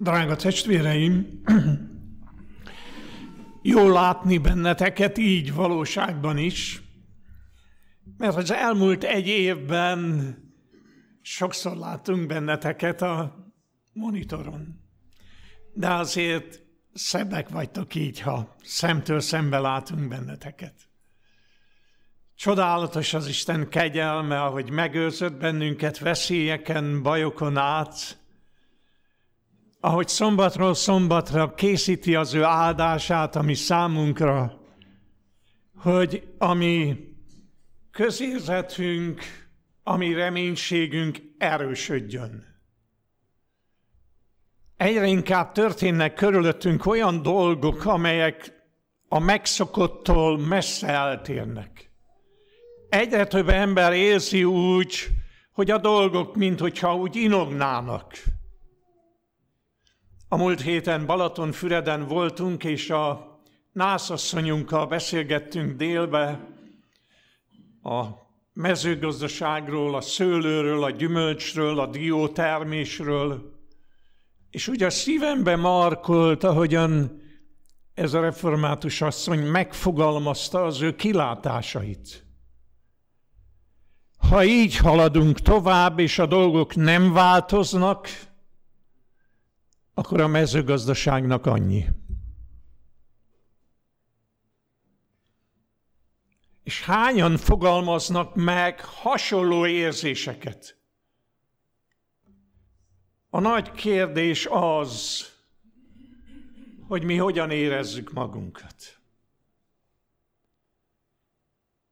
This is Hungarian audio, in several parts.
Drága testvéreim, jó látni benneteket így valóságban is, mert az elmúlt egy évben sokszor látunk benneteket a monitoron. De azért szebbek vagytok így, ha szemtől szembe látunk benneteket. Csodálatos az Isten kegyelme, ahogy megőrzött bennünket veszélyeken, bajokon át, ahogy szombatról szombatra készíti az ő áldását, ami számunkra, hogy ami közérzetünk, ami reménységünk erősödjön. Egyre inkább történnek körülöttünk olyan dolgok, amelyek a megszokottól messze eltérnek. Egyre több ember érzi úgy, hogy a dolgok, mintha úgy inognának. A múlt héten Balatonfüreden voltunk, és a nászasszonyunkkal beszélgettünk délbe a mezőgazdaságról, a szőlőről, a gyümölcsről, a diótermésről, és úgy a szívembe markolt, ahogyan ez a református asszony megfogalmazta az ő kilátásait. Ha így haladunk tovább, és a dolgok nem változnak, akkor a mezőgazdaságnak annyi. És hányan fogalmaznak meg hasonló érzéseket? A nagy kérdés az, hogy mi hogyan érezzük magunkat.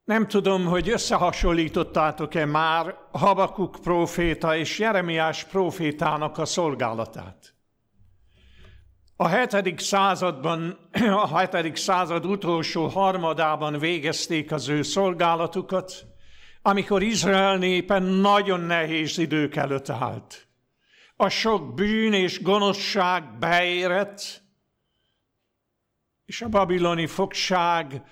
Nem tudom, hogy összehasonlítottátok-e már Habakuk próféta és Jeremiás prófétának a szolgálatát. A hetedik században, a hetedik század utolsó harmadában végezték az ő szolgálatukat, amikor Izrael népen nagyon nehéz idők előtt állt. A sok bűn és gonoszság beérett, és a babiloni fogság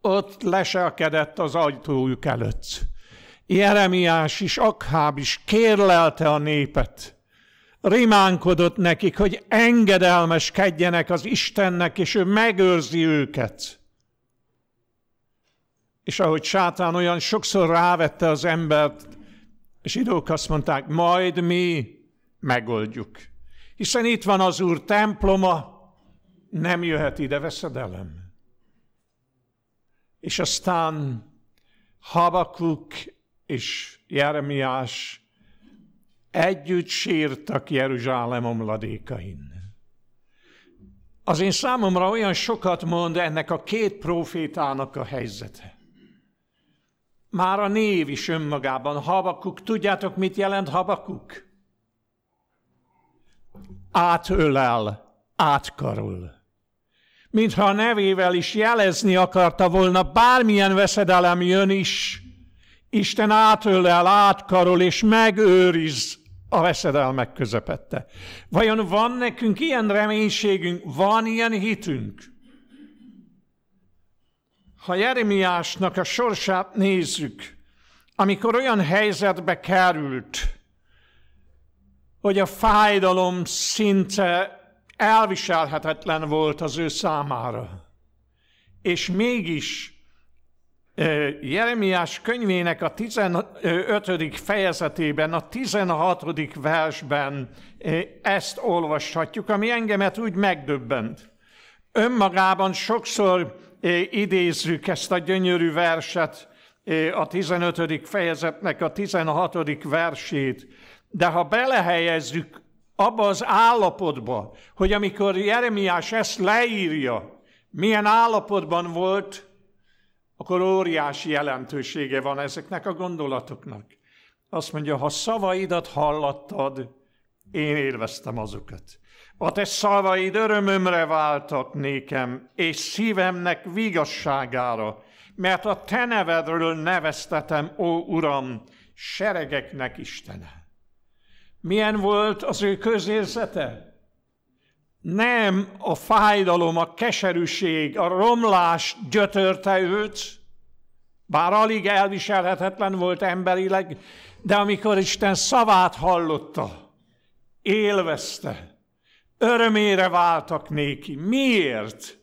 ott leselkedett az ajtójuk előtt. Jeremiás is, Akháb is kérlelte a népet, rimánkodott nekik, hogy engedelmeskedjenek az Istennek, és ő megőrzi őket. És ahogy sátán olyan sokszor rávette az embert, és idők azt mondták, majd mi megoldjuk. Hiszen itt van az Úr temploma, nem jöhet ide veszedelem. És aztán Habakuk és Jeremiás együtt sírtak Jeruzsálem omladékain. Az én számomra olyan sokat mond ennek a két profétának a helyzete. Már a név is önmagában, Habakuk, tudjátok, mit jelent Habakuk? Átölel, átkarol. Mintha a nevével is jelezni akarta volna, bármilyen veszedelem jön is, Isten átölel, átkarol és megőriz a veszedelmek közepette. Vajon van nekünk ilyen reménységünk, van ilyen hitünk? Ha Jeremiásnak a sorsát nézzük, amikor olyan helyzetbe került, hogy a fájdalom szinte elviselhetetlen volt az ő számára, és mégis Jeremiás könyvének a 15. fejezetében, a 16. versben ezt olvashatjuk, ami engemet úgy megdöbbent. Önmagában sokszor idézzük ezt a gyönyörű verset, a 15. fejezetnek a 16. versét, de ha belehelyezzük abba az állapotba, hogy amikor Jeremiás ezt leírja, milyen állapotban volt, akkor óriási jelentősége van ezeknek a gondolatoknak. Azt mondja, ha szavaidat hallattad, én élveztem azokat. A te szavaid örömömre váltak nékem, és szívemnek vigasságára, mert a te nevedről neveztetem, ó Uram, seregeknek Istene. Milyen volt az ő közérzete? Nem a fájdalom, a keserűség, a romlás gyötörte őt, bár alig elviselhetetlen volt emberileg, de amikor Isten szavát hallotta, élvezte, Örömére váltak néki. Miért?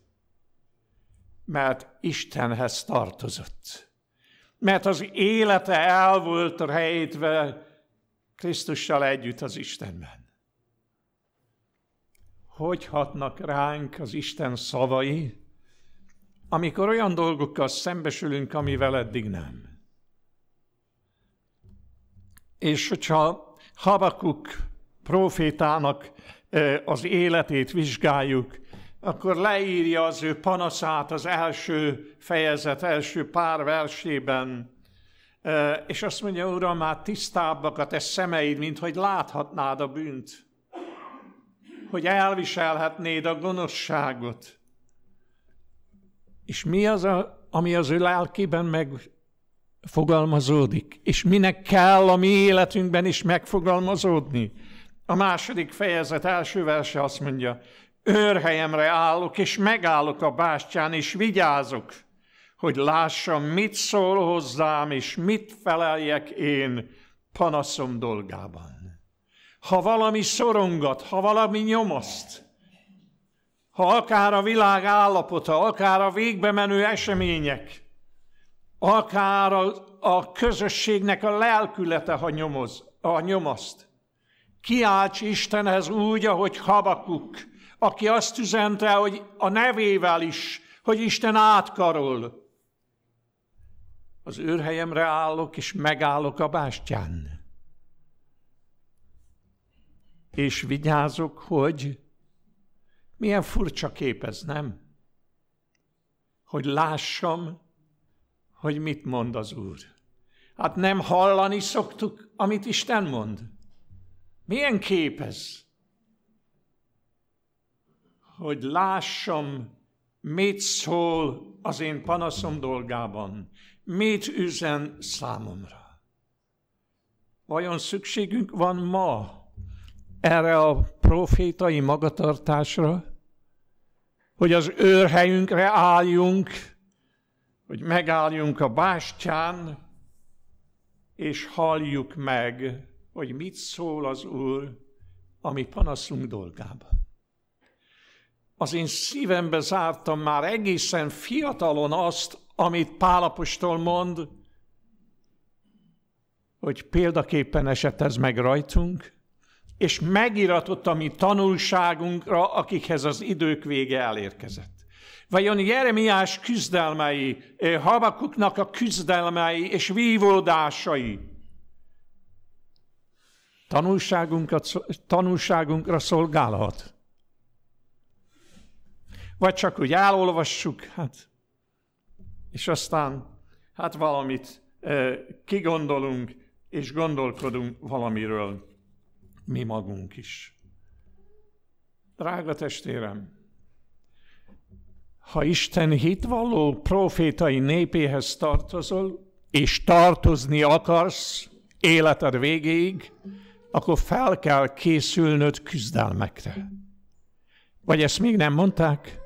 Mert Istenhez tartozott. Mert az élete el volt rejtve Krisztussal együtt az Istenben. Hogy hatnak ránk az Isten szavai, amikor olyan dolgokkal szembesülünk, amivel eddig nem. És hogyha Habakuk profétának az életét vizsgáljuk, akkor leírja az ő panaszát az első fejezet, első pár versében, és azt mondja, Uram, már tisztábbak a te szemeid, mint hogy láthatnád a bűnt, hogy elviselhetnéd a gonoszságot. És mi az, a, ami az ő lelkében megfogalmazódik? És minek kell a mi életünkben is megfogalmazódni? A második fejezet első verse azt mondja, őrhelyemre állok, és megállok a bástyán, és vigyázok, hogy lássam, mit szól hozzám, és mit feleljek én panaszom dolgában. Ha valami szorongat, ha valami nyomaszt, ha akár a világ állapota, akár a végbe menő események, akár a, a közösségnek a lelkülete, ha nyomoz, a nyomaszt, kiálts Istenhez úgy, ahogy Habakuk, aki azt üzente, hogy a nevével is, hogy Isten átkarol. Az őrhelyemre állok, és megállok a bástyán. És vigyázok, hogy milyen furcsa kép ez, nem? Hogy lássam, hogy mit mond az Úr. Hát nem hallani szoktuk, amit Isten mond. Milyen kép ez? Hogy lássam, mit szól az én panaszom dolgában, mit üzen számomra. Vajon szükségünk van ma erre a profétai magatartásra, hogy az őrhelyünkre álljunk, hogy megálljunk a bástyán, és halljuk meg, hogy mit szól az Úr a mi panaszunk dolgában. Az én szívembe zártam már egészen fiatalon azt, amit Pálapostól mond, hogy példaképpen esett ez meg rajtunk, és megiratott a mi tanulságunkra, akikhez az idők vége elérkezett. Vajon Jeremiás küzdelmei, eh, Habakuknak a küzdelmei és vívódásai tanulságunkat, tanulságunkra szolgálhat? Vagy csak úgy elolvassuk, hát, és aztán hát valamit eh, kigondolunk, és gondolkodunk valamiről mi magunk is. Drága testvérem, ha Isten hitvalló profétai népéhez tartozol, és tartozni akarsz életed végéig, akkor fel kell készülnöd küzdelmekre. Vagy ezt még nem mondták?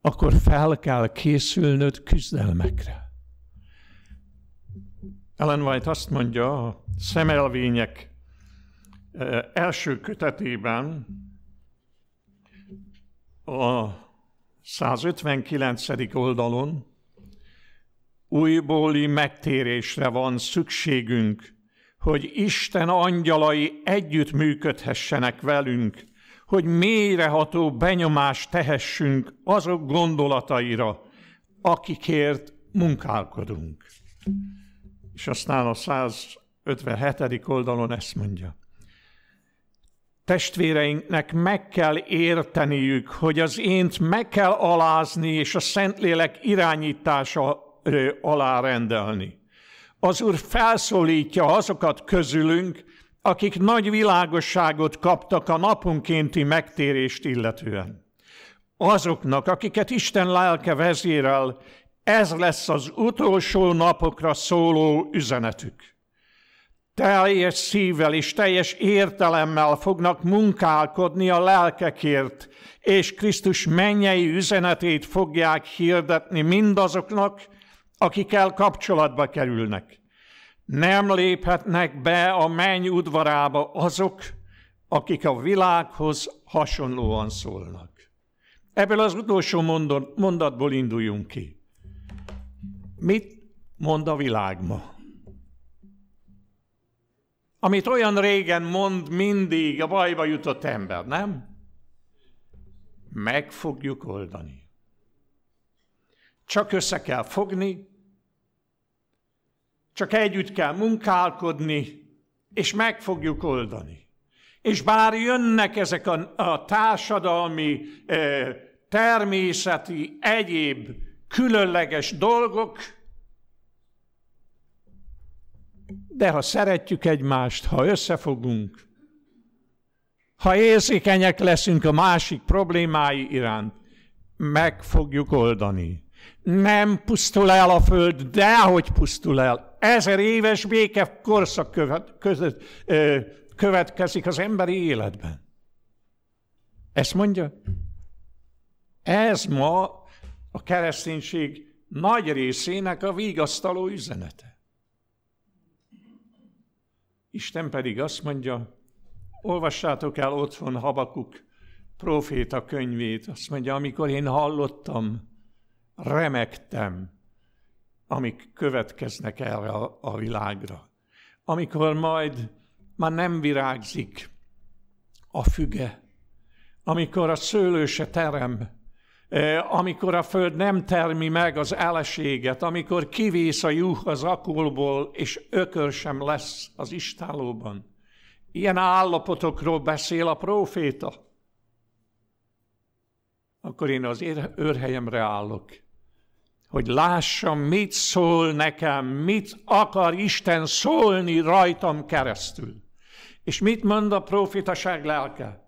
Akkor fel kell készülnöd küzdelmekre. Ellen White azt mondja a szemelvények első kötetében, a 159. oldalon újbóli megtérésre van szükségünk, hogy Isten angyalai együtt működhessenek velünk, hogy mélyreható benyomást tehessünk azok gondolataira, akikért munkálkodunk. És aztán a 157. oldalon ezt mondja. Testvéreinknek meg kell érteniük, hogy az ént meg kell alázni, és a Szentlélek irányítása alá rendelni. Az Úr felszólítja azokat közülünk, akik nagy világosságot kaptak a naponkénti megtérést illetően. Azoknak, akiket Isten lelke vezérel, ez lesz az utolsó napokra szóló üzenetük. Teljes szívvel és teljes értelemmel fognak munkálkodni a lelkekért, és Krisztus mennyei üzenetét fogják hirdetni mindazoknak, akikkel kapcsolatba kerülnek. Nem léphetnek be a menny udvarába azok, akik a világhoz hasonlóan szólnak. Ebből az utolsó mondatból induljunk ki. Mit mond a világ ma? Amit olyan régen mond mindig a bajba jutott ember, nem? Meg fogjuk oldani. Csak össze kell fogni, csak együtt kell munkálkodni, és meg fogjuk oldani. És bár jönnek ezek a, a társadalmi, eh, természeti, egyéb különleges dolgok, de ha szeretjük egymást, ha összefogunk, ha érzékenyek leszünk a másik problémái iránt, meg fogjuk oldani. Nem pusztul el a föld, de hogy pusztul el. Ezer éves béke korszak követ, között, ö, következik az emberi életben. Ezt mondja? Ez ma a kereszténység nagy részének a vigasztaló üzenete. Isten pedig azt mondja, olvassátok el otthon Habakuk proféta könyvét, azt mondja, amikor én hallottam, remektem, amik következnek erre a, a világra. Amikor majd már nem virágzik a füge, amikor a szőlő se terem, amikor a föld nem termi meg az eleséget, amikor kivész a juh az akulból, és ökör sem lesz az istálóban. Ilyen állapotokról beszél a próféta. Akkor én az őrhelyemre állok, hogy lássam, mit szól nekem, mit akar Isten szólni rajtam keresztül. És mit mond a profitaság lelke?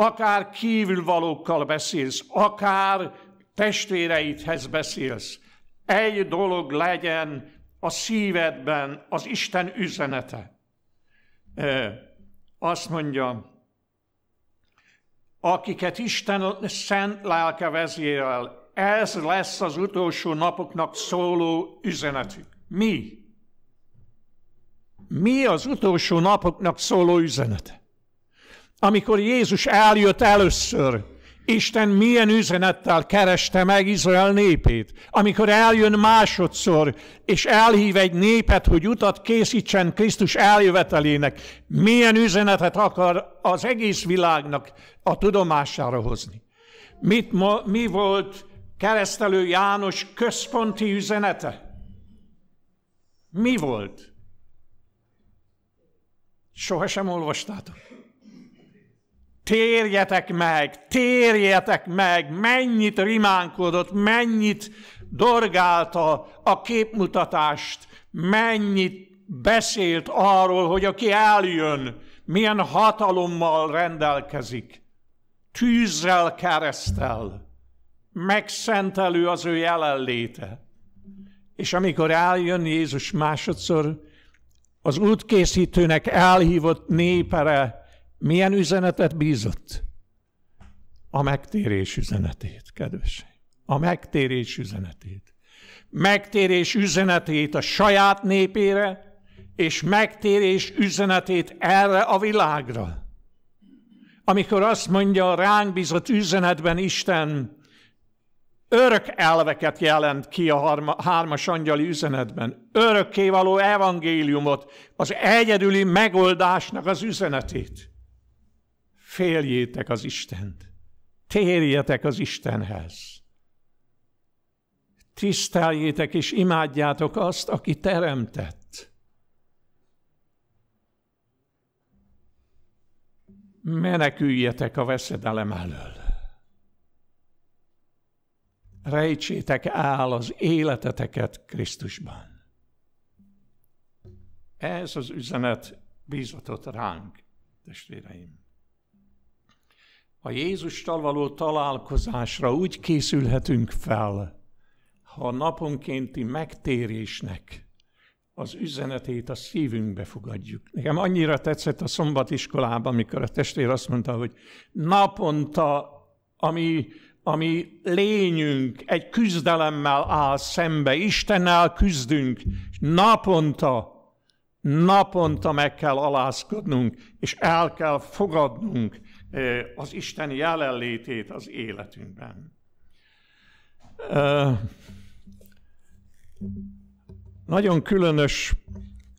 Akár kívülvalókkal beszélsz, akár testvéreidhez beszélsz, egy dolog legyen a szívedben az Isten üzenete. Azt mondja, akiket Isten szent lelke vezérel, ez lesz az utolsó napoknak szóló üzenetük. Mi? Mi az utolsó napoknak szóló üzenete? Amikor Jézus eljött először, Isten milyen üzenettel kereste meg Izrael népét, amikor eljön másodszor, és elhív egy népet, hogy utat készítsen Krisztus eljövetelének, milyen üzenetet akar az egész világnak a tudomására hozni. Mit, mi volt keresztelő János központi üzenete? Mi volt? Sohasem olvastátok. Térjetek meg, térjetek meg, mennyit rimánkodott, mennyit dorgálta a képmutatást, mennyit beszélt arról, hogy aki eljön, milyen hatalommal rendelkezik, tűzzel, keresztel megszentelő az ő jelenléte. És amikor eljön Jézus másodszor, az útkészítőnek elhívott népere milyen üzenetet bízott? A megtérés üzenetét, kedves. A megtérés üzenetét. Megtérés üzenetét a saját népére, és megtérés üzenetét erre a világra. Amikor azt mondja a ránk bízott üzenetben Isten, örök elveket jelent ki a hármas angyali üzenetben. Örökkévaló evangéliumot, az egyedüli megoldásnak az üzenetét. Féljétek az Istent. Térjetek az Istenhez. Tiszteljétek és imádjátok azt, aki teremtett. Meneküljetek a veszedelem elől rejtsétek el az életeteket Krisztusban. Ez az üzenet bízatott ránk, testvéreim. A Jézustal való találkozásra úgy készülhetünk fel, ha a naponkénti megtérésnek az üzenetét a szívünkbe fogadjuk. Nekem annyira tetszett a szombatiskolában, amikor a testvér azt mondta, hogy naponta, ami ami lényünk egy küzdelemmel áll szembe, Istennel küzdünk, és naponta naponta meg kell alázkodnunk, és el kell fogadnunk az Isten jelenlétét az életünkben. Nagyon különös,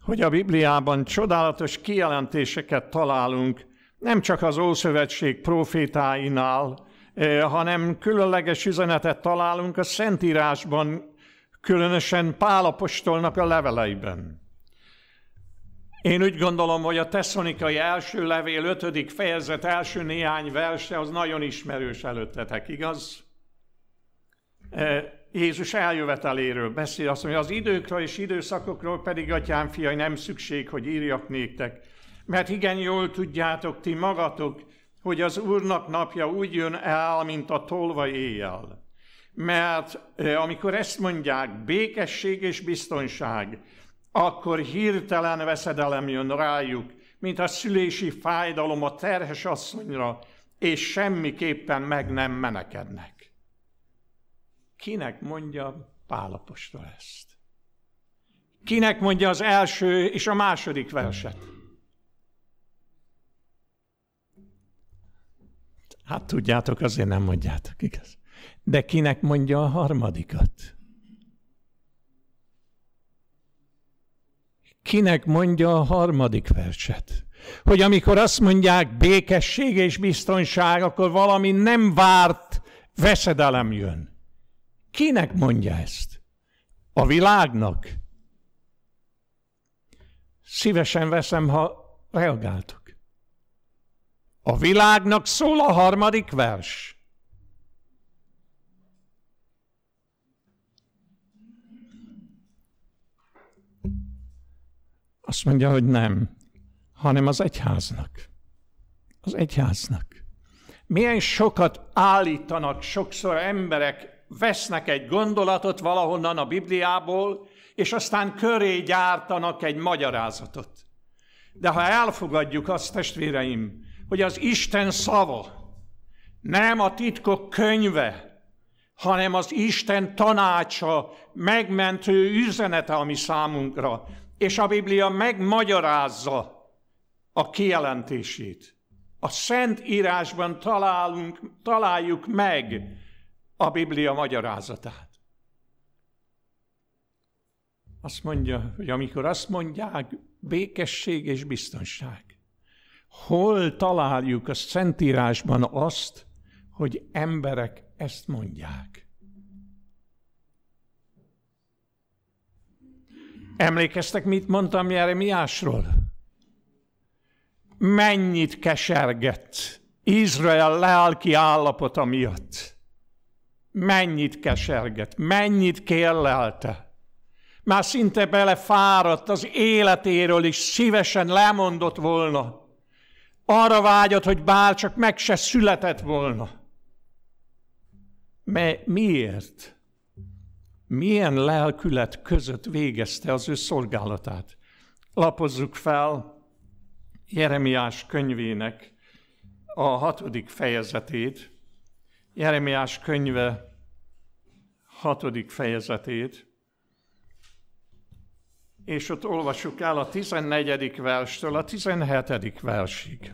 hogy a Bibliában csodálatos kijelentéseket találunk, nem csak az Ószövetség profétáinál, hanem különleges üzenetet találunk a Szentírásban, különösen Pálapostolnak a leveleiben. Én úgy gondolom, hogy a tesszonikai első levél ötödik fejezet első néhány verse az nagyon ismerős előttetek, igaz? Jézus eljöveteléről beszél, azt mondja, az időkről és időszakokról pedig, atyám fiai, nem szükség, hogy írjak néktek, mert igen jól tudjátok ti magatok, hogy az Úrnak napja úgy jön el, mint a tolva éjjel. Mert amikor ezt mondják, békesség és biztonság, akkor hirtelen veszedelem jön rájuk, mint a szülési fájdalom a terhes asszonyra, és semmiképpen meg nem menekednek. Kinek mondja Pálapostól ezt? Kinek mondja az első és a második verset? Hát tudjátok, azért nem mondjátok, igaz? De kinek mondja a harmadikat? Kinek mondja a harmadik verset? Hogy amikor azt mondják békesség és biztonság, akkor valami nem várt veszedelem jön. Kinek mondja ezt? A világnak? Szívesen veszem, ha reagáltok. A világnak szól a harmadik vers. Azt mondja, hogy nem, hanem az egyháznak. Az egyháznak. Milyen sokat állítanak sokszor emberek, vesznek egy gondolatot valahonnan a Bibliából, és aztán köré gyártanak egy magyarázatot. De ha elfogadjuk azt, testvéreim, hogy az Isten szava nem a titkok könyve, hanem az Isten tanácsa, megmentő üzenete, ami számunkra, és a Biblia megmagyarázza a kijelentését. A Szent írásban találunk, találjuk meg a Biblia magyarázatát. Azt mondja, hogy amikor azt mondják, békesség és biztonság, Hol találjuk a Szentírásban azt, hogy emberek ezt mondják? Emlékeztek, mit mondtam Jeremiásról? Mennyit kesergett Izrael lelki állapota miatt. Mennyit kesergett, mennyit kérlelte. Már szinte belefáradt az életéről, és szívesen lemondott volna arra vágyott, hogy bár csak meg se született volna. Mert miért? Milyen lelkület között végezte az ő szolgálatát? Lapozzuk fel Jeremiás könyvének a hatodik fejezetét, Jeremiás könyve hatodik fejezetét, és ott olvassuk el a 14. verstől a 17. versig.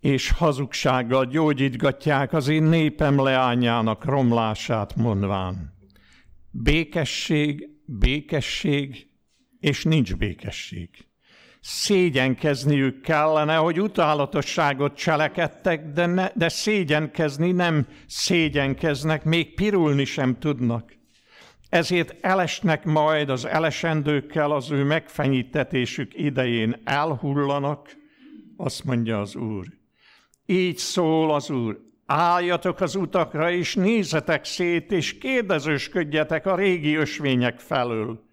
És hazugsággal gyógyítgatják az én népem leányának romlását mondván. Békesség, békesség, és nincs békesség. Szégyenkezniük kellene, hogy utálatosságot cselekedtek, de, ne, de szégyenkezni nem szégyenkeznek, még pirulni sem tudnak ezért elesnek majd az elesendőkkel az ő megfenyítetésük idején elhullanak, azt mondja az Úr. Így szól az Úr, álljatok az utakra, és nézzetek szét, és kérdezősködjetek a régi ösvények felől.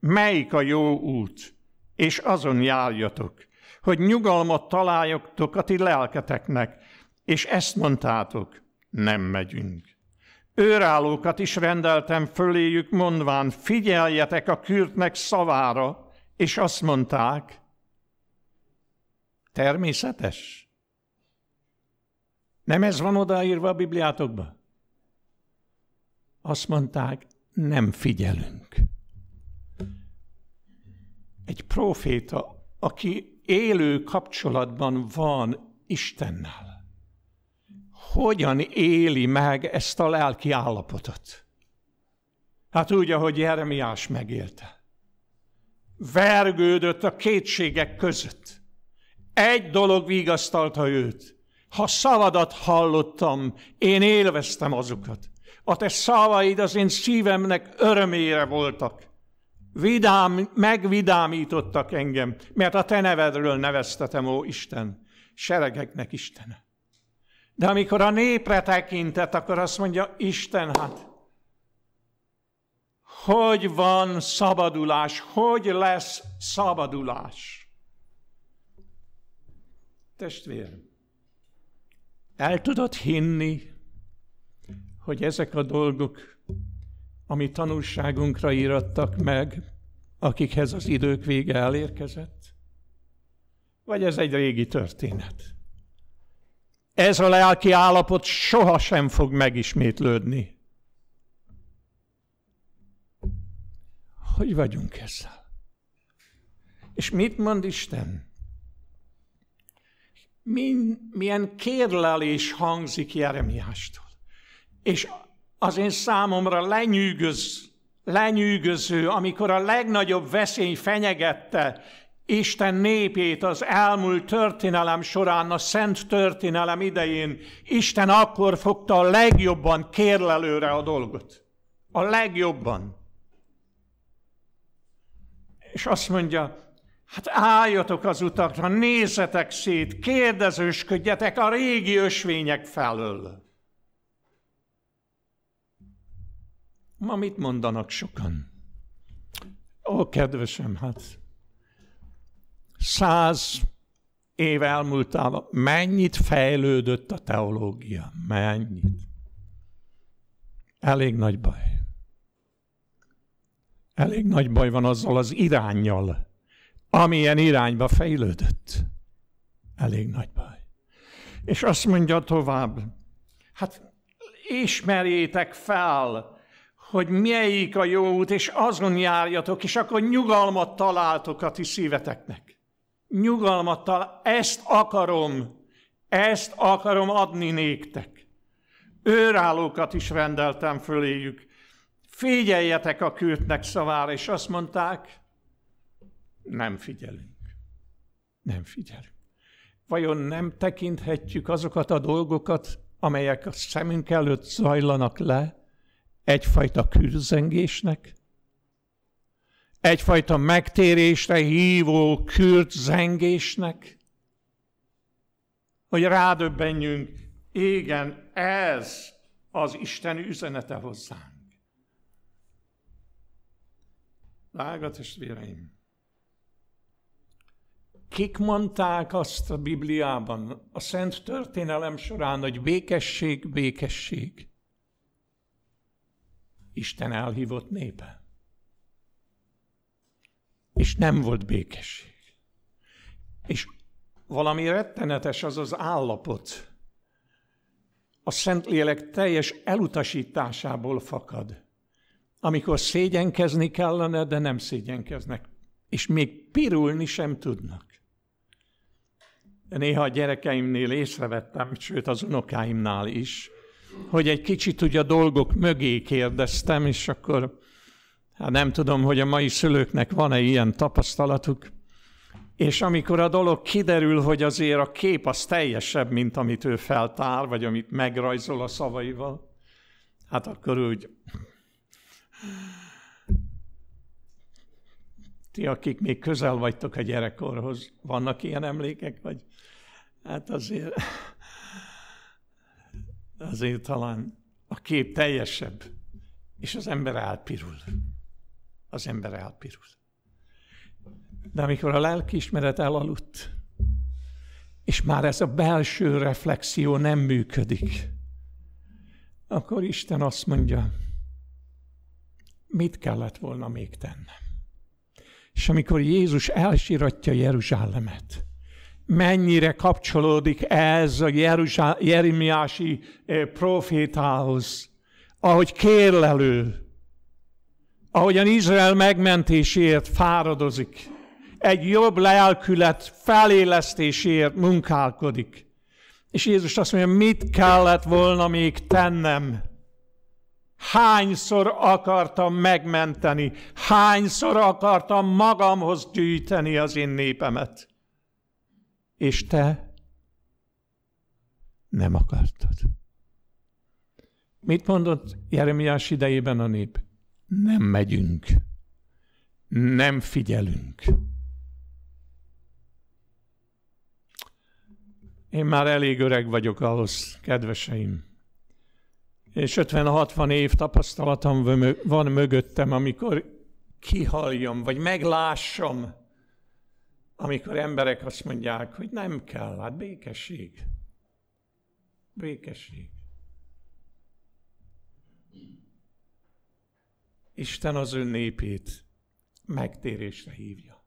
Melyik a jó út? És azon járjatok, hogy nyugalmat találjatok a ti lelketeknek, és ezt mondtátok, nem megyünk. Őrállókat is rendeltem föléjük, mondván, figyeljetek a kürtnek szavára, és azt mondták, természetes. Nem ez van odaírva a Bibliátokba? Azt mondták, nem figyelünk. proféta, aki élő kapcsolatban van Istennel, hogyan éli meg ezt a lelki állapotot? Hát úgy, ahogy Jeremiás megélte. Vergődött a kétségek között. Egy dolog vigasztalta őt. Ha szavadat hallottam, én élveztem azokat. A te szavaid az én szívemnek örömére voltak. Vidám, megvidámítottak engem, mert a te nevedről neveztetem, ó Isten, seregeknek Istene. De amikor a népre tekintett, akkor azt mondja, Isten, hát hogy van szabadulás, hogy lesz szabadulás? Testvérem, el tudod hinni, hogy ezek a dolgok, ami tanulságunkra írattak meg, akikhez az idők vége elérkezett? Vagy ez egy régi történet? Ez a lelki állapot sohasem fog megismétlődni. Hogy vagyunk ezzel? És mit mond Isten? Milyen kérlelés hangzik Jeremiástól. És az én számomra lenyűgöz, lenyűgöző, amikor a legnagyobb veszély fenyegette Isten népét az elmúlt történelem során, a szent történelem idején, Isten akkor fogta a legjobban kérlelőre a dolgot. A legjobban. És azt mondja, hát álljatok az utakra, nézzetek szét, kérdezősködjetek a régi ösvények felől. Ma mit mondanak sokan? Ó, kedvesem, hát száz év elmúltával mennyit fejlődött a teológia? Mennyit? Elég nagy baj. Elég nagy baj van azzal az irányjal, amilyen irányba fejlődött. Elég nagy baj. És azt mondja tovább, hát ismerjétek fel, hogy melyik a jó út, és azon járjatok, és akkor nyugalmat találtok a ti szíveteknek. Nyugalmat talál, ezt akarom, ezt akarom adni néktek. Őrállókat is rendeltem föléjük. Figyeljetek a kürtnek szavára, és azt mondták, nem figyelünk. Nem figyelünk. Vajon nem tekinthetjük azokat a dolgokat, amelyek a szemünk előtt zajlanak le, egyfajta kürzengésnek, egyfajta megtérésre hívó kürtzengésnek, hogy rádöbbenjünk, igen, ez az Isten üzenete hozzánk. Drága testvéreim! Kik mondták azt a Bibliában, a Szent Történelem során, hogy békesség, békesség? Isten elhívott népe. És nem volt békesség. És valami rettenetes az az állapot, a Szentlélek teljes elutasításából fakad, amikor szégyenkezni kellene, de nem szégyenkeznek, és még pirulni sem tudnak. Néha a gyerekeimnél észrevettem, sőt az unokáimnál is, hogy egy kicsit ugye a dolgok mögé kérdeztem, és akkor hát nem tudom, hogy a mai szülőknek van-e ilyen tapasztalatuk, és amikor a dolog kiderül, hogy azért a kép az teljesebb, mint amit ő feltár, vagy amit megrajzol a szavaival, hát akkor úgy... Ti, akik még közel vagytok a gyerekkorhoz, vannak ilyen emlékek, vagy hát azért azért talán a kép teljesebb, és az ember elpirul. Az ember elpirul. De amikor a lelkiismeret elaludt, és már ez a belső reflexió nem működik, akkor Isten azt mondja, mit kellett volna még tennem. És amikor Jézus elsiratja Jeruzsálemet, mennyire kapcsolódik ez a Jeremiási eh, profétához, ahogy kérlelő, ahogyan Izrael megmentésért fáradozik. egy jobb lelkület felélesztéséért munkálkodik. És Jézus azt mondja, mit kellett volna még tennem? Hányszor akartam megmenteni, hányszor akartam magamhoz gyűjteni az én népemet. És te nem akartad. Mit mondott Jeremiás idejében a nép? Nem megyünk, nem figyelünk. Én már elég öreg vagyok ahhoz, kedveseim. És 50-60 év tapasztalatom van mögöttem, amikor kihalljam, vagy meglássam, amikor emberek azt mondják, hogy nem kell, hát békesség. Békesség. Isten az ön népét megtérésre hívja.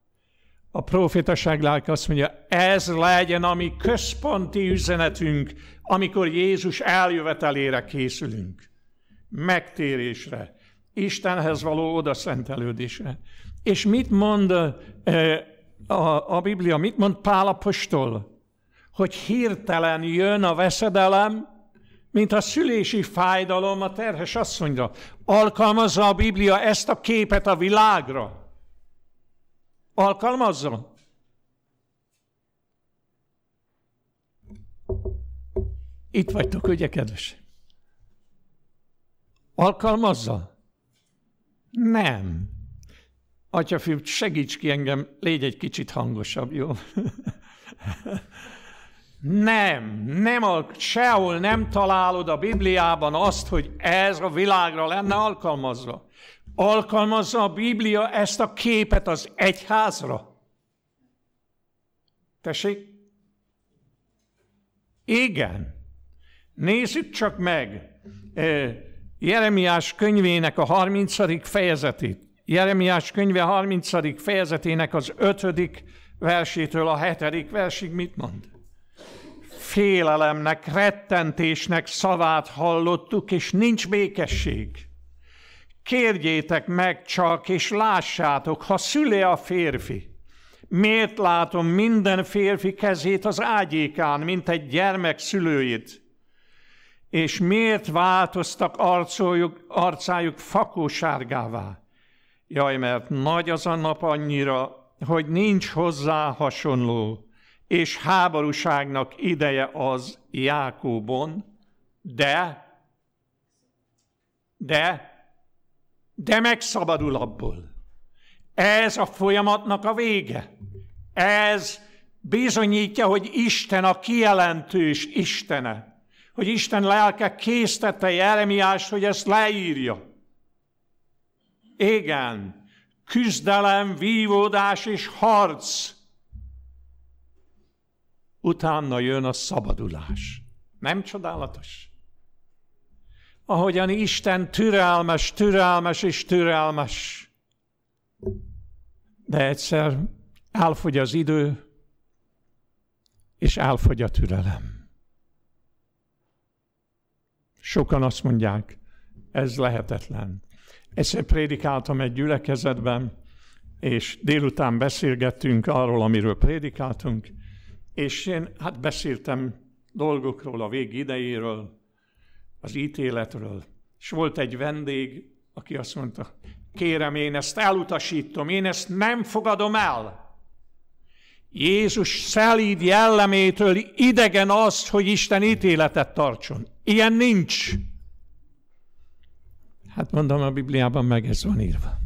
A profétaság lelke azt mondja, ez legyen a mi központi üzenetünk, amikor Jézus eljövetelére készülünk. Megtérésre, Istenhez való odaszentelődésre. És mit mond a, a, a Biblia, mit mond Pál apostol? Hogy hirtelen jön a veszedelem, mint a szülési fájdalom a terhes asszonyra. Alkalmazza a Biblia ezt a képet a világra. Alkalmazza. Itt vagytok, ugye, kedves? Alkalmazza? Nem. Atyafiú, segíts ki engem, légy egy kicsit hangosabb, jó? nem, nem, sehol nem találod a Bibliában azt, hogy ez a világra lenne alkalmazva. Alkalmazza a Biblia ezt a képet az egyházra? Tessék? Igen. Nézzük csak meg Jeremiás könyvének a 30. fejezetét. Jeremiás könyve 30. fejezetének az 5. versétől a 7. versig mit mond? Félelemnek, rettentésnek szavát hallottuk, és nincs békesség. Kérjétek meg csak, és lássátok, ha szüle a férfi. Miért látom minden férfi kezét az ágyékán, mint egy gyermek szülőjét? És miért változtak arcoljuk, arcájuk fakósárgává? Jaj, mert nagy az a nap annyira, hogy nincs hozzá hasonló, és háborúságnak ideje az Jákóbon, de, de, de megszabadul abból. Ez a folyamatnak a vége. Ez bizonyítja, hogy Isten a kijelentős Istene. Hogy Isten lelke késztette Jeremiást, hogy ezt leírja. Igen, küzdelem, vívódás és harc. Utána jön a szabadulás. Nem csodálatos? ahogyan Isten türelmes, türelmes és türelmes. De egyszer elfogy az idő, és elfogy a türelem. Sokan azt mondják, ez lehetetlen. Egyszer prédikáltam egy gyülekezetben, és délután beszélgettünk arról, amiről prédikáltunk, és én hát beszéltem dolgokról, a vég idejéről, az ítéletről. És volt egy vendég, aki azt mondta, kérem, én ezt elutasítom, én ezt nem fogadom el. Jézus szelíd jellemétől idegen az, hogy Isten ítéletet tartson. Ilyen nincs. Hát mondom, a Bibliában meg ez van írva.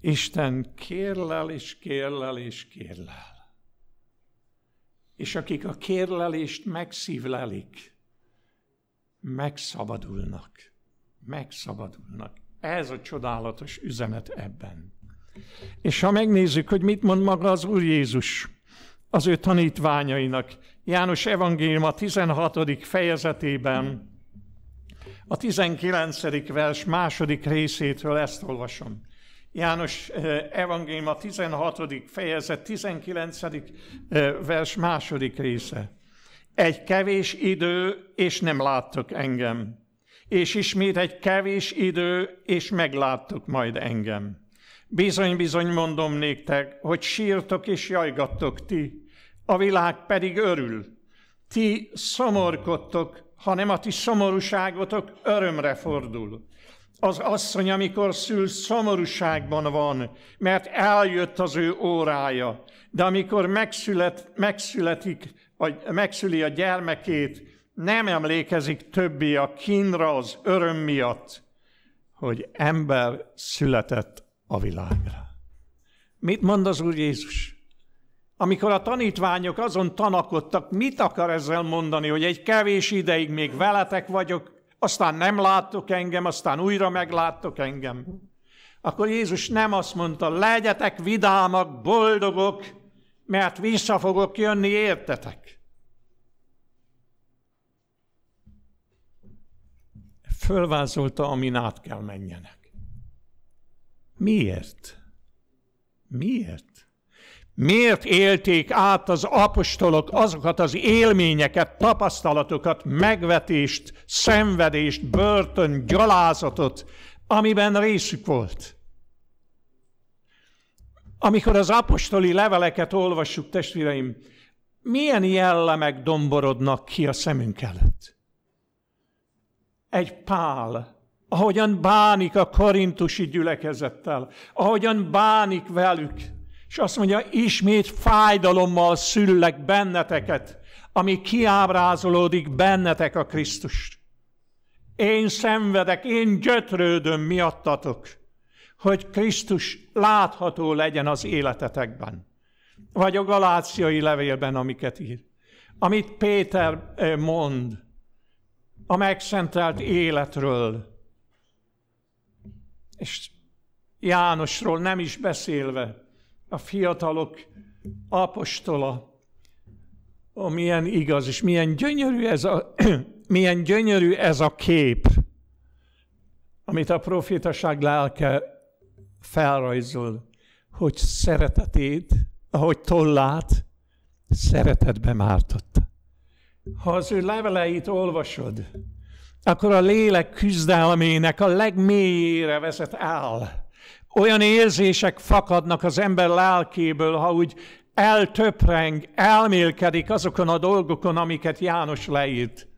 Isten kérlel és kérlel és kérlel és akik a kérlelést megszívlelik, megszabadulnak. Megszabadulnak. Ez a csodálatos üzenet ebben. És ha megnézzük, hogy mit mond maga az Úr Jézus az ő tanítványainak, János Evangélium a 16. fejezetében, a 19. vers második részétől ezt olvasom. János eh, evangélium a 16. fejezet 19. Eh, vers második része. Egy kevés idő, és nem láttok engem. és ismét egy kevés idő, és megláttok majd engem. Bizony-bizony mondom néktek, hogy sírtok és jajgattok ti, a világ pedig örül. Ti szomorkodtok, hanem a ti szomorúságotok örömre fordul. Az asszony, amikor szül, szomorúságban van, mert eljött az ő órája. De amikor megszület, megszületik, vagy megszüli a gyermekét, nem emlékezik többé a kínra, az öröm miatt, hogy ember született a világra. Mit mond az Úr Jézus? Amikor a tanítványok azon tanakodtak, mit akar ezzel mondani, hogy egy kevés ideig még veletek vagyok, aztán nem láttok engem, aztán újra megláttok engem. Akkor Jézus nem azt mondta, legyetek vidámak, boldogok, mert vissza fogok jönni, értetek. Fölvázolta, amin át kell menjenek. Miért? Miért? Miért élték át az apostolok azokat az élményeket, tapasztalatokat, megvetést, szenvedést, börtön, gyalázatot, amiben részük volt? Amikor az apostoli leveleket olvassuk, testvéreim, milyen jellemek domborodnak ki a szemünk előtt? Egy pál, ahogyan bánik a korintusi gyülekezettel, ahogyan bánik velük, és azt mondja, ismét fájdalommal szüllek benneteket, ami kiábrázolódik bennetek a Krisztust. Én szenvedek, én gyötrődöm miattatok, hogy Krisztus látható legyen az életetekben. Vagy a galáciai levélben, amiket ír. Amit Péter mond a megszentelt életről, és Jánosról nem is beszélve, a fiatalok apostola, ó, milyen igaz, és milyen gyönyörű ez a, milyen gyönyörű ez a kép, amit a profétaság lelke felrajzol, hogy szeretetét, ahogy tollát, szeretetbe mártotta. Ha az ő leveleit olvasod, akkor a lélek küzdelmének a legmélyére vezet el. Olyan érzések fakadnak az ember lelkéből, ha úgy eltöpreng, elmélkedik azokon a dolgokon, amiket János leírt.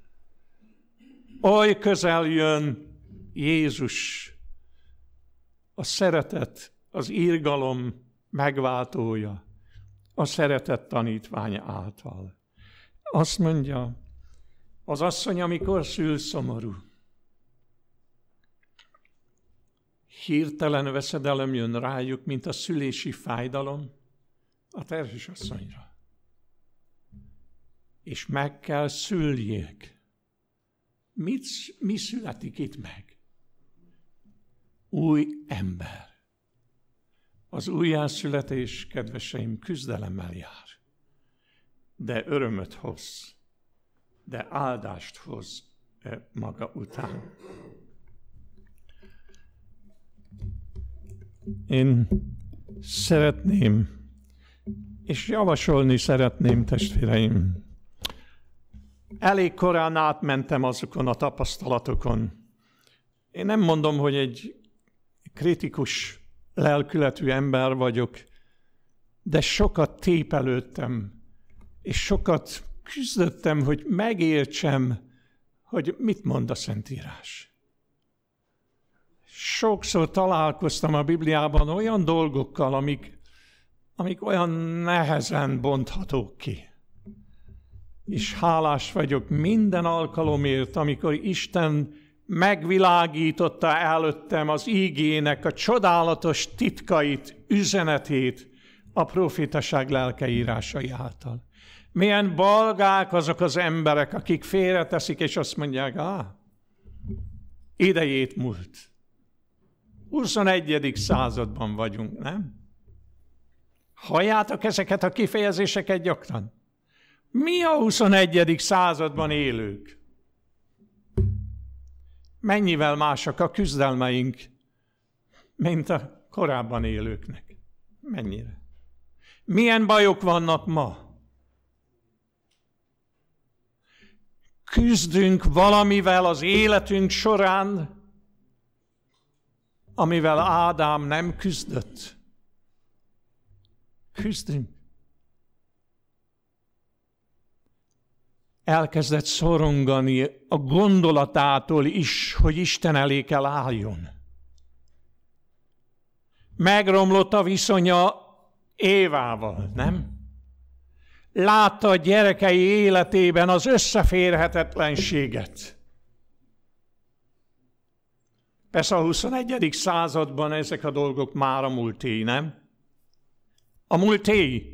Oly közel jön Jézus, a szeretet, az írgalom megváltója, a szeretet tanítványa által. Azt mondja, az asszony, amikor szül szomorú, hirtelen veszedelem jön rájuk, mint a szülési fájdalom a terhes asszonyra. És meg kell szüljék. Mit, mi születik itt meg? Új ember. Az újjászületés, kedveseim, küzdelemmel jár, de örömöt hoz, de áldást hoz e, maga után. Én szeretném, és javasolni szeretném, testvéreim, elég korán átmentem azokon a tapasztalatokon. Én nem mondom, hogy egy kritikus lelkületű ember vagyok, de sokat tépelődtem, és sokat küzdöttem, hogy megértsem, hogy mit mond a Szentírás sokszor találkoztam a Bibliában olyan dolgokkal, amik, amik olyan nehezen bonthatók ki. És hálás vagyok minden alkalomért, amikor Isten megvilágította előttem az ígének a csodálatos titkait, üzenetét a profitaság lelkeírásai által. Milyen balgák azok az emberek, akik félreteszik, és azt mondják, ah, idejét múlt 21. században vagyunk, nem? Halljátok ezeket a kifejezéseket gyakran? Mi a 21. században élők? Mennyivel másak a küzdelmeink, mint a korábban élőknek? Mennyire? Milyen bajok vannak ma? küzdünk valamivel az életünk során, amivel Ádám nem küzdött. Küzdünk. Elkezdett szorongani a gondolatától is, hogy Isten elé kell álljon. Megromlott a viszonya Évával, nem? Látta a gyerekei életében az összeférhetetlenséget. Persze a 21. században ezek a dolgok már a múlté, nem? A múlté?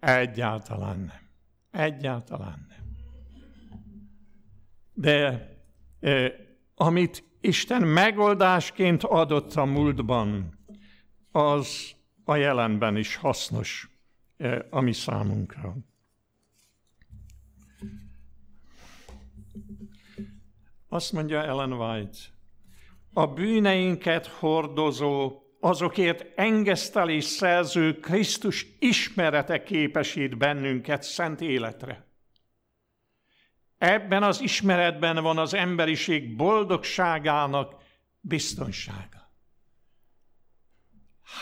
Egyáltalán nem. Egyáltalán nem. De eh, amit Isten megoldásként adott a múltban, az a jelenben is hasznos eh, a mi számunkra. Azt mondja Ellen White, a bűneinket hordozó, azokért engesztelés szerző Krisztus ismerete képesít bennünket szent életre. Ebben az ismeretben van az emberiség boldogságának biztonsága.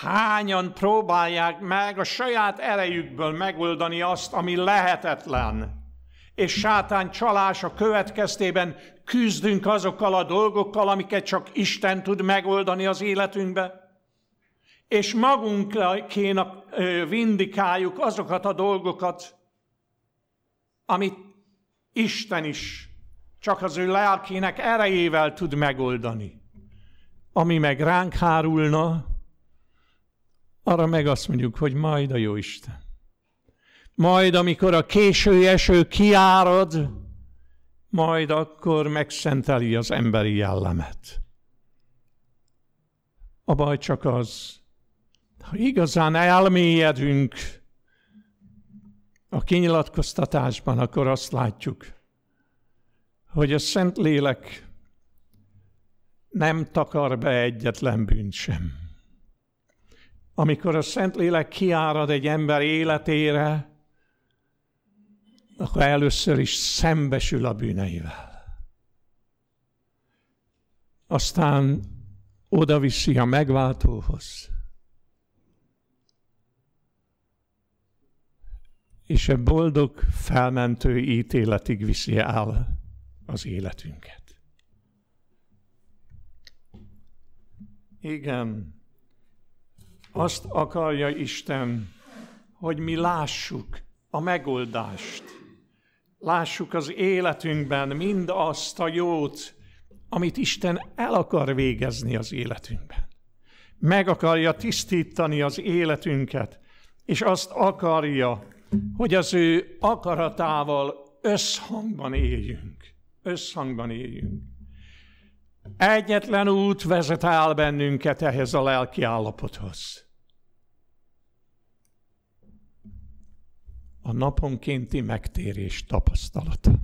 Hányan próbálják meg a saját erejükből megoldani azt, ami lehetetlen, és sátán csalása következtében küzdünk azokkal a dolgokkal, amiket csak Isten tud megoldani az életünkbe, és magunkénak vindikáljuk azokat a dolgokat, amit Isten is csak az ő lelkének erejével tud megoldani. Ami meg ránk hárulna, arra meg azt mondjuk, hogy majd a jó Isten. Majd, amikor a késő eső kiárad, majd akkor megszenteli az emberi jellemet. A baj csak az, ha igazán elmélyedünk a kinyilatkoztatásban, akkor azt látjuk, hogy a Szentlélek nem takar be egyetlen bűnt sem. Amikor a Szentlélek kiárad egy ember életére, akkor először is szembesül a bűneivel. Aztán oda viszi a megváltóhoz. És a boldog, felmentő ítéletig viszi el az életünket. Igen, azt akarja Isten, hogy mi lássuk a megoldást. Lássuk az életünkben mind azt a jót, amit Isten el akar végezni az életünkben. Meg akarja tisztítani az életünket, és azt akarja, hogy az ő akaratával összhangban éljünk. Összhangban éljünk. Egyetlen út vezet el bennünket ehhez a lelki állapothoz. A naponkénti megtérés tapasztalata.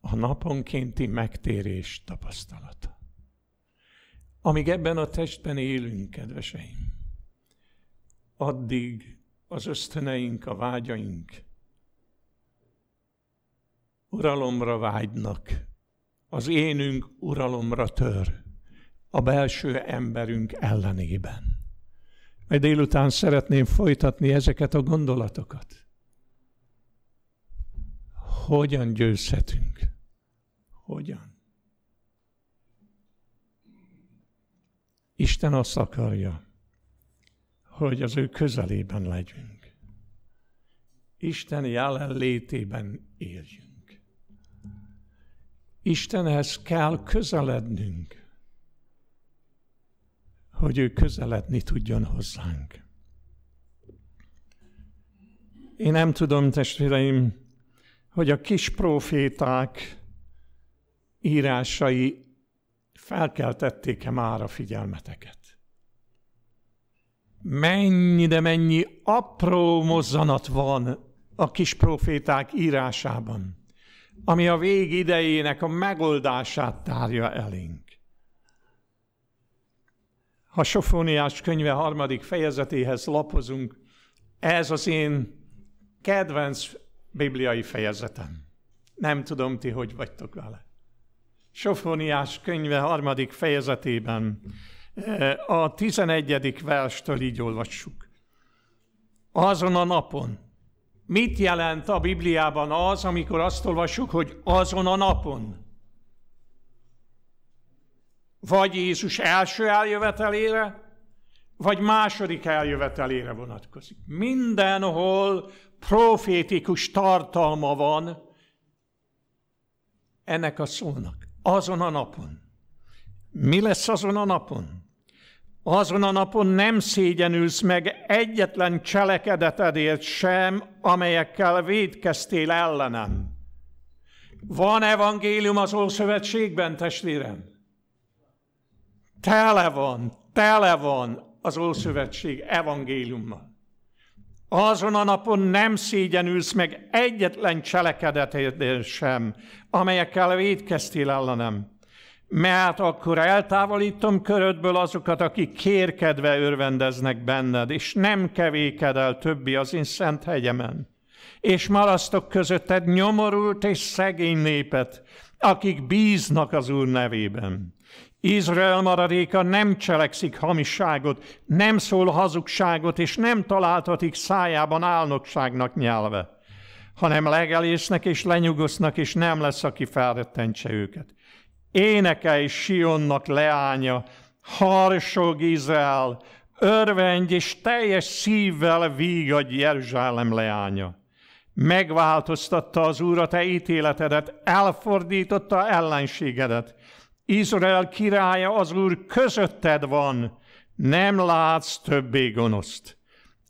A naponkénti megtérés tapasztalata. Amíg ebben a testben élünk, kedveseim, addig az ösztöneink, a vágyaink uralomra vágynak. Az énünk uralomra tör a belső emberünk ellenében. Majd délután szeretném folytatni ezeket a gondolatokat. Hogyan győzhetünk? Hogyan? Isten azt akarja, hogy az ő közelében legyünk. Isten jelenlétében éljünk. Istenhez kell közelednünk, hogy ő közeledni tudjon hozzánk. Én nem tudom, testvéreim, hogy a kis proféták írásai felkeltették-e már a figyelmeteket mennyi, de mennyi apró mozzanat van a kis proféták írásában, ami a vég idejének a megoldását tárja elénk. Ha Sofóniás könyve harmadik fejezetéhez lapozunk, ez az én kedvenc bibliai fejezetem. Nem tudom, ti hogy vagytok vele. Sofóniás könyve harmadik fejezetében eh, a tizenegyedik verstől így olvassuk. Azon a napon. Mit jelent a Bibliában az, amikor azt olvassuk, hogy azon a napon? Vagy Jézus első eljövetelére, vagy második eljövetelére vonatkozik. Mindenhol profétikus tartalma van ennek a szónak. Azon a napon. Mi lesz azon a napon? Azon a napon nem szégyenülsz meg egyetlen cselekedetedért sem, amelyekkel védkeztél ellenem. Van evangélium az Ószövetségben, testvérem? Tele van, tele van az Ószövetség evangéliummal. Azon a napon nem szégyenülsz meg egyetlen cselekedetért sem, amelyekkel védkeztél ellenem. Mert akkor eltávolítom körödből azokat, akik kérkedve örvendeznek benned, és nem kevéked el többi az én szent hegyemen. És marasztok közötted nyomorult és szegény népet, akik bíznak az Úr nevében. Izrael maradéka nem cselekszik hamisságot, nem szól hazugságot, és nem találtatik szájában álnokságnak nyelve, hanem legelésznek és lenyugosznak, és nem lesz, aki felrettentse őket. Énekelj Sionnak leánya, harsog Izrael, örvendj és teljes szívvel vígadj Jeruzsálem leánya. Megváltoztatta az Úr a te ítéletedet, elfordította ellenségedet, Izrael királya az Úr közötted van, nem látsz többé gonoszt.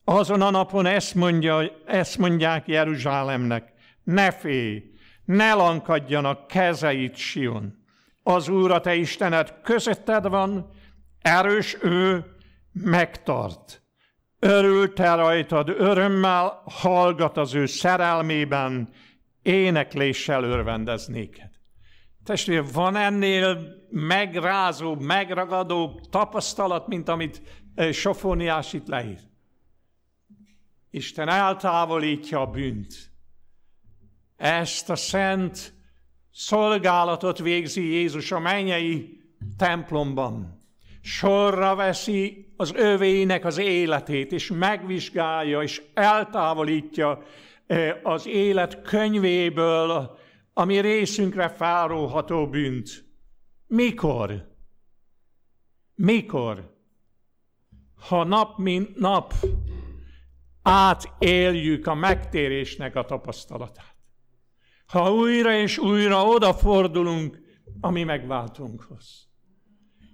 Azon a napon ezt, mondja, ezt mondják Jeruzsálemnek, ne félj, ne lankadjanak kezeit Sion. Az Úr a te Istened közötted van, erős ő, megtart. Örül te rajtad, örömmel hallgat az ő szerelmében, énekléssel örvendeznéked. Testvér, van ennél megrázóbb, megragadóbb tapasztalat, mint amit eh, Sofóniás itt leír. Isten eltávolítja a bűnt. Ezt a szent szolgálatot végzi Jézus a mennyei templomban. Sorra veszi az övének az életét, és megvizsgálja, és eltávolítja eh, az élet könyvéből ami részünkre fáróható bűnt. Mikor? Mikor? Ha nap mint nap átéljük a megtérésnek a tapasztalatát. Ha újra és újra odafordulunk a mi megváltunkhoz.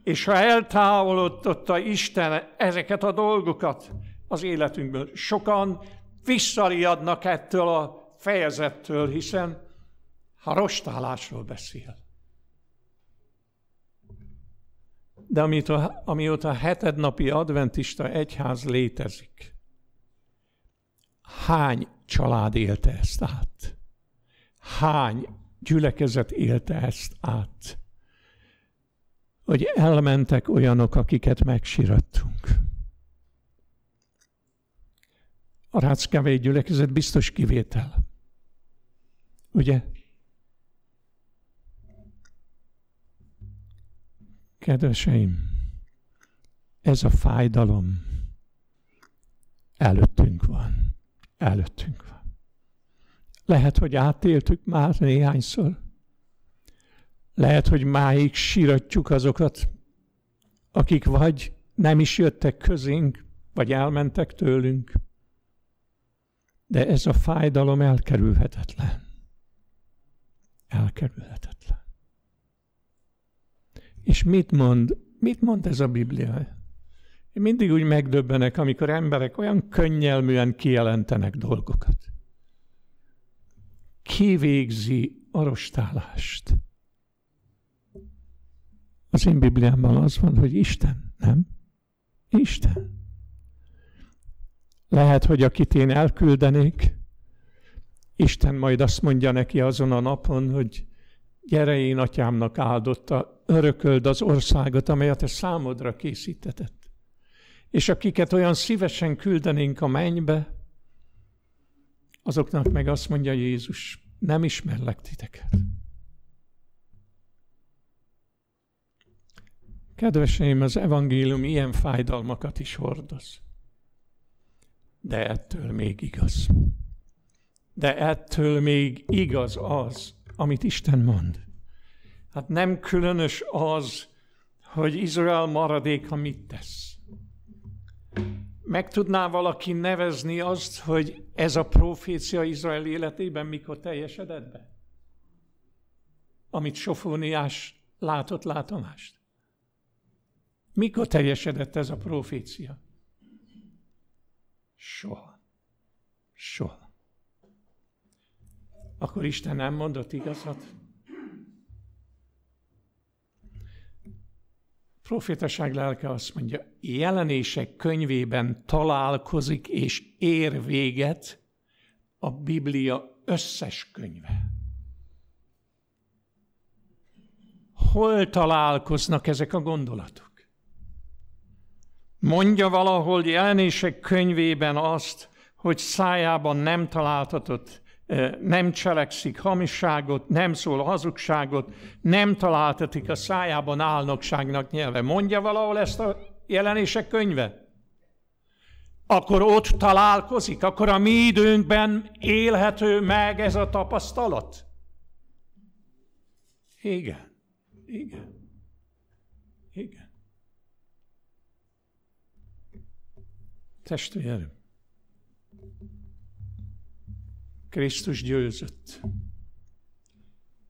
És ha eltávolodtotta Isten ezeket a dolgokat az életünkből, sokan visszariadnak ettől a fejezettől, hiszen ha rostálásról beszél. De amióta, amióta hetednapi adventista egyház létezik, hány család élte ezt át? Hány gyülekezet élte ezt át? Hogy elmentek olyanok, akiket megsirattunk. A Ráckávé gyülekezet biztos kivétel. Ugye? Kedveseim, ez a fájdalom előttünk van. Előttünk van. Lehet, hogy átéltük már néhányszor. Lehet, hogy máig síratjuk azokat, akik vagy nem is jöttek közénk, vagy elmentek tőlünk. De ez a fájdalom elkerülhetetlen. Elkerülhetetlen. És mit mond? Mit mond ez a Biblia? Én mindig úgy megdöbbenek, amikor emberek olyan könnyelműen kijelentenek dolgokat. Ki végzi a rostálást? Az én Bibliámban az van, hogy Isten, nem? Isten. Lehet, hogy akit én elküldenék, Isten majd azt mondja neki azon a napon, hogy gyere én atyámnak áldotta, örököld az országot, amelyet a számodra készítetett. És akiket olyan szívesen küldenénk a mennybe, azoknak meg azt mondja Jézus, nem ismerlek titeket. Kedveseim, az evangélium ilyen fájdalmakat is hordoz. De ettől még igaz. De ettől még igaz az, amit Isten mond. Hát nem különös az, hogy Izrael maradéka mit tesz. Meg tudná valaki nevezni azt, hogy ez a profécia Izrael életében mikor teljesedett be? Amit Sofóniás látott látomást. Mikor teljesedett ez a profécia? Soha. Soha. Akkor Isten nem mondott igazat? Profétaság lelke azt mondja, jelenések könyvében találkozik és ér véget a Biblia összes könyve. Hol találkoznak ezek a gondolatok? Mondja valahol jelenések könyvében azt, hogy szájában nem találtatott, nem cselekszik hamisságot, nem szól hazugságot, nem találtatik a szájában álnokságnak nyelve. Mondja valahol ezt a jelenések könyve? Akkor ott találkozik, akkor a mi időnkben élhető meg ez a tapasztalat? Igen, igen, igen. Testvérem, Krisztus győzött.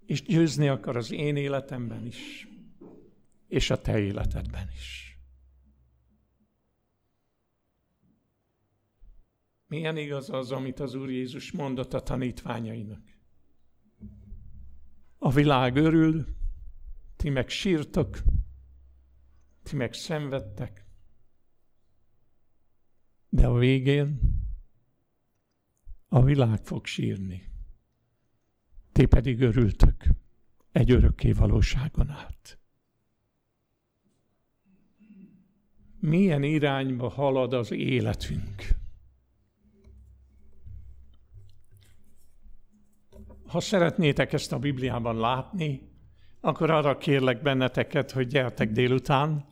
És győzni akar az én életemben is, és a te életedben is. Milyen igaz az, amit az Úr Jézus mondott a tanítványainak? A világ örül, ti meg sírtok, ti meg szenvedtek, de a végén a világ fog sírni. Ti pedig örültök egy örökké valóságon át. Milyen irányba halad az életünk? Ha szeretnétek ezt a Bibliában látni, akkor arra kérlek benneteket, hogy gyertek délután,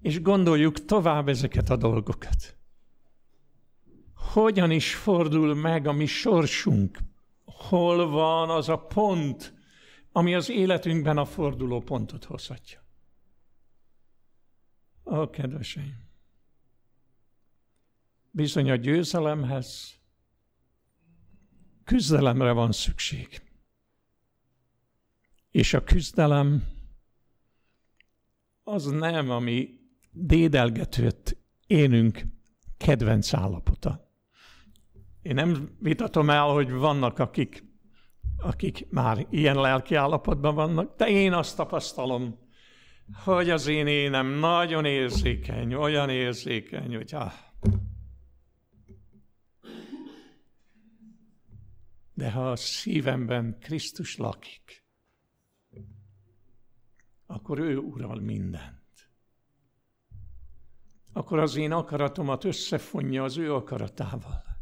és gondoljuk tovább ezeket a dolgokat hogyan is fordul meg a mi sorsunk, hol van az a pont, ami az életünkben a forduló pontot hozhatja. Ó, kedveseim! Bizony a győzelemhez küzdelemre van szükség. És a küzdelem az nem, ami dédelgetőt énünk kedvenc állapota. Én nem vitatom el, hogy vannak, akik, akik már ilyen lelki állapotban vannak, de én azt tapasztalom, hogy az én énem nagyon érzékeny, olyan érzékeny, hogy ah. De ha a szívemben Krisztus lakik, akkor ő ural mindent. Akkor az én akaratomat összefonja az ő akaratával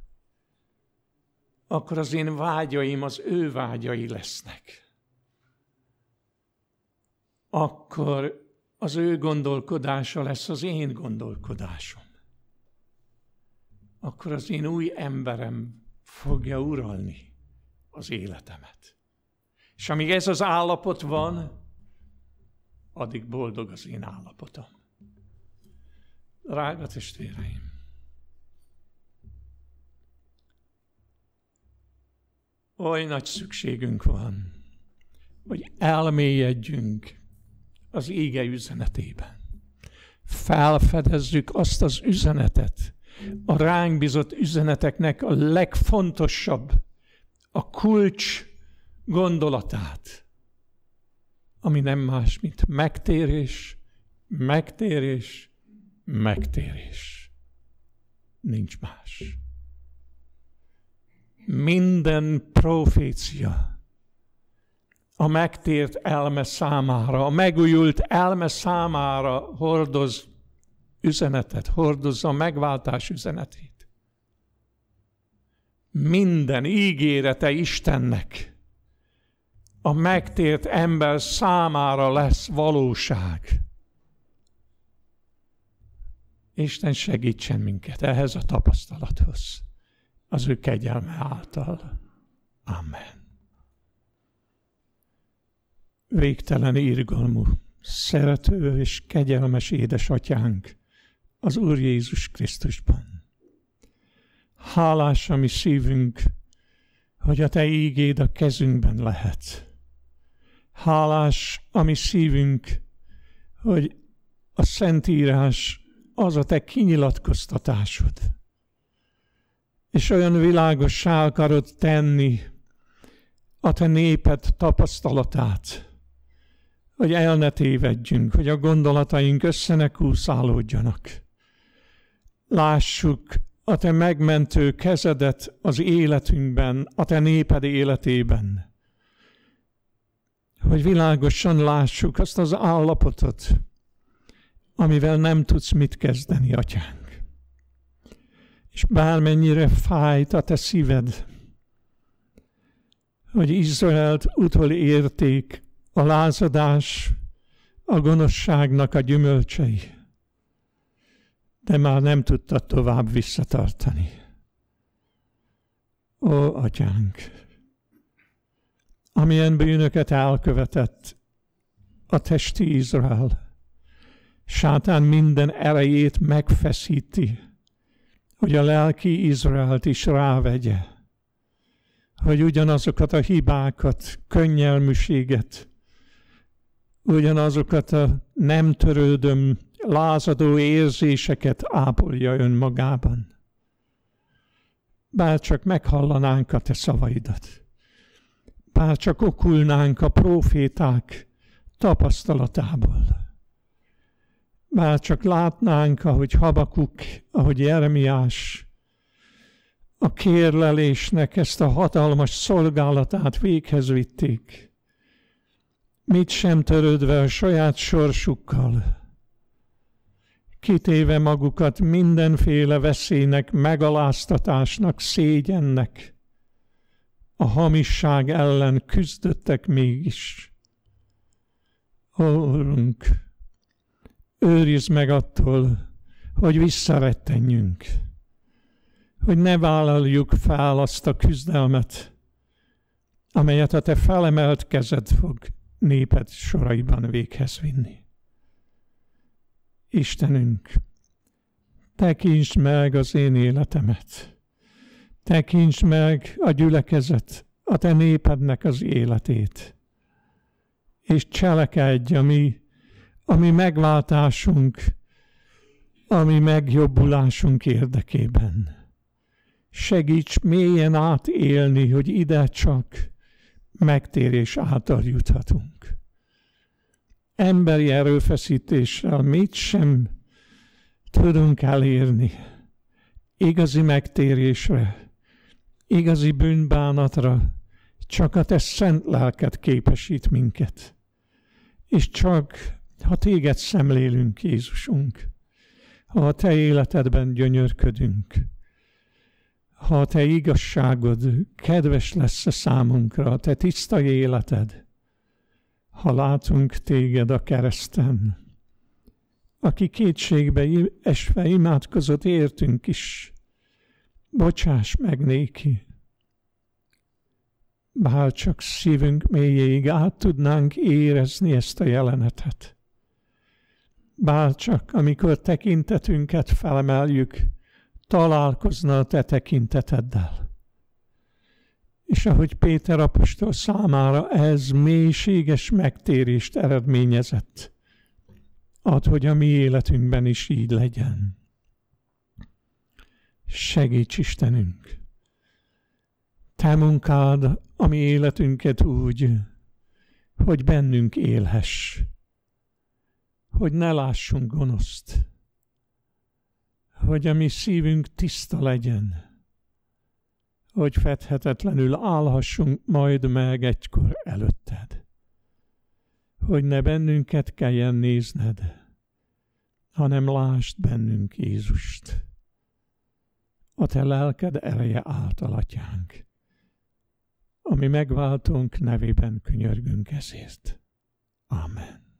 akkor az én vágyaim az ő vágyai lesznek. Akkor az ő gondolkodása lesz az én gondolkodásom. Akkor az én új emberem fogja uralni az életemet. És amíg ez az állapot van, addig boldog az én állapotom. Drága testvéreim! Oly nagy szükségünk van, hogy elmélyedjünk az ége üzenetében. Felfedezzük azt az üzenetet, a ránk bizott üzeneteknek a legfontosabb, a kulcs gondolatát, ami nem más, mint megtérés, megtérés, megtérés. Nincs más minden profécia a megtért elme számára, a megújult elme számára hordoz üzenetet, hordozza a megváltás üzenetét. minden ígérete Istennek a megtért ember számára lesz valóság. Isten segítsen minket ehhez a tapasztalathoz, az ő kegyelme által. Amen. Végtelen írgalmú, szerető és kegyelmes édesatyánk az Úr Jézus Krisztusban. Hálás a mi szívünk, hogy a Te ígéd a kezünkben lehet. Hálás a mi szívünk, hogy a Szentírás az a te kinyilatkoztatásod. És olyan világossá akarod tenni a te néped tapasztalatát, hogy el ne tévedjünk, hogy a gondolataink össze ne kúszálódjanak. Lássuk a te megmentő kezedet az életünkben, a te néped életében. Hogy világosan lássuk azt az állapotot, amivel nem tudsz mit kezdeni, atyánk. És bármennyire fájt a te szíved, hogy Izraelt utol érték a lázadás, a gonoszságnak a gyümölcsei, de már nem tudta tovább visszatartani. Ó, atyánk, amilyen bűnöket elkövetett a testi Izrael, Sátán minden erejét megfeszíti, hogy a lelki Izraelt is rávegye, hogy ugyanazokat a hibákat, könnyelműséget, ugyanazokat a nem törődöm, lázadó érzéseket ápolja önmagában. Bár csak meghallanánk a te szavaidat, bár csak okulnánk a proféták tapasztalatából már csak látnánk, ahogy Habakuk, ahogy Jeremiás a kérlelésnek ezt a hatalmas szolgálatát véghez vitték, mit sem törődve a saját sorsukkal, kitéve magukat mindenféle veszélynek, megaláztatásnak, szégyennek, a hamisság ellen küzdöttek mégis. Ó, Urunk, őrizd meg attól, hogy visszarettenjünk, hogy ne vállaljuk fel azt a küzdelmet, amelyet a te felemelt kezed fog néped soraiban véghez vinni. Istenünk, tekints meg az én életemet, tekints meg a gyülekezet, a te népednek az életét, és cselekedj a mi ami megváltásunk, ami megjobbulásunk érdekében. Segíts mélyen átélni, hogy ide csak megtérés által juthatunk. Emberi erőfeszítéssel mit sem tudunk elérni. Igazi megtérésre, igazi bűnbánatra csak a te szent lelket képesít minket. És csak ha téged szemlélünk, Jézusunk, ha a te életedben gyönyörködünk, ha a te igazságod kedves lesz a számunkra, a te tiszta életed, ha látunk téged a kereszten, aki kétségbe esve imádkozott értünk is, bocsáss meg néki. Bár csak szívünk mélyéig át tudnánk érezni ezt a jelenetet bárcsak amikor tekintetünket felemeljük, találkozna a te tekinteteddel. És ahogy Péter apostol számára ez mélységes megtérést eredményezett, ad, hogy a mi életünkben is így legyen. Segíts Istenünk! Te munkád a mi életünket úgy, hogy bennünk élhess hogy ne lássunk gonoszt, hogy a mi szívünk tiszta legyen, hogy fedhetetlenül állhassunk majd meg egykor előtted, hogy ne bennünket kelljen nézned, hanem lásd bennünk Jézust. a te lelked ereje által, atyánk. Ami megváltunk nevében könyörgünk ezért. Amen.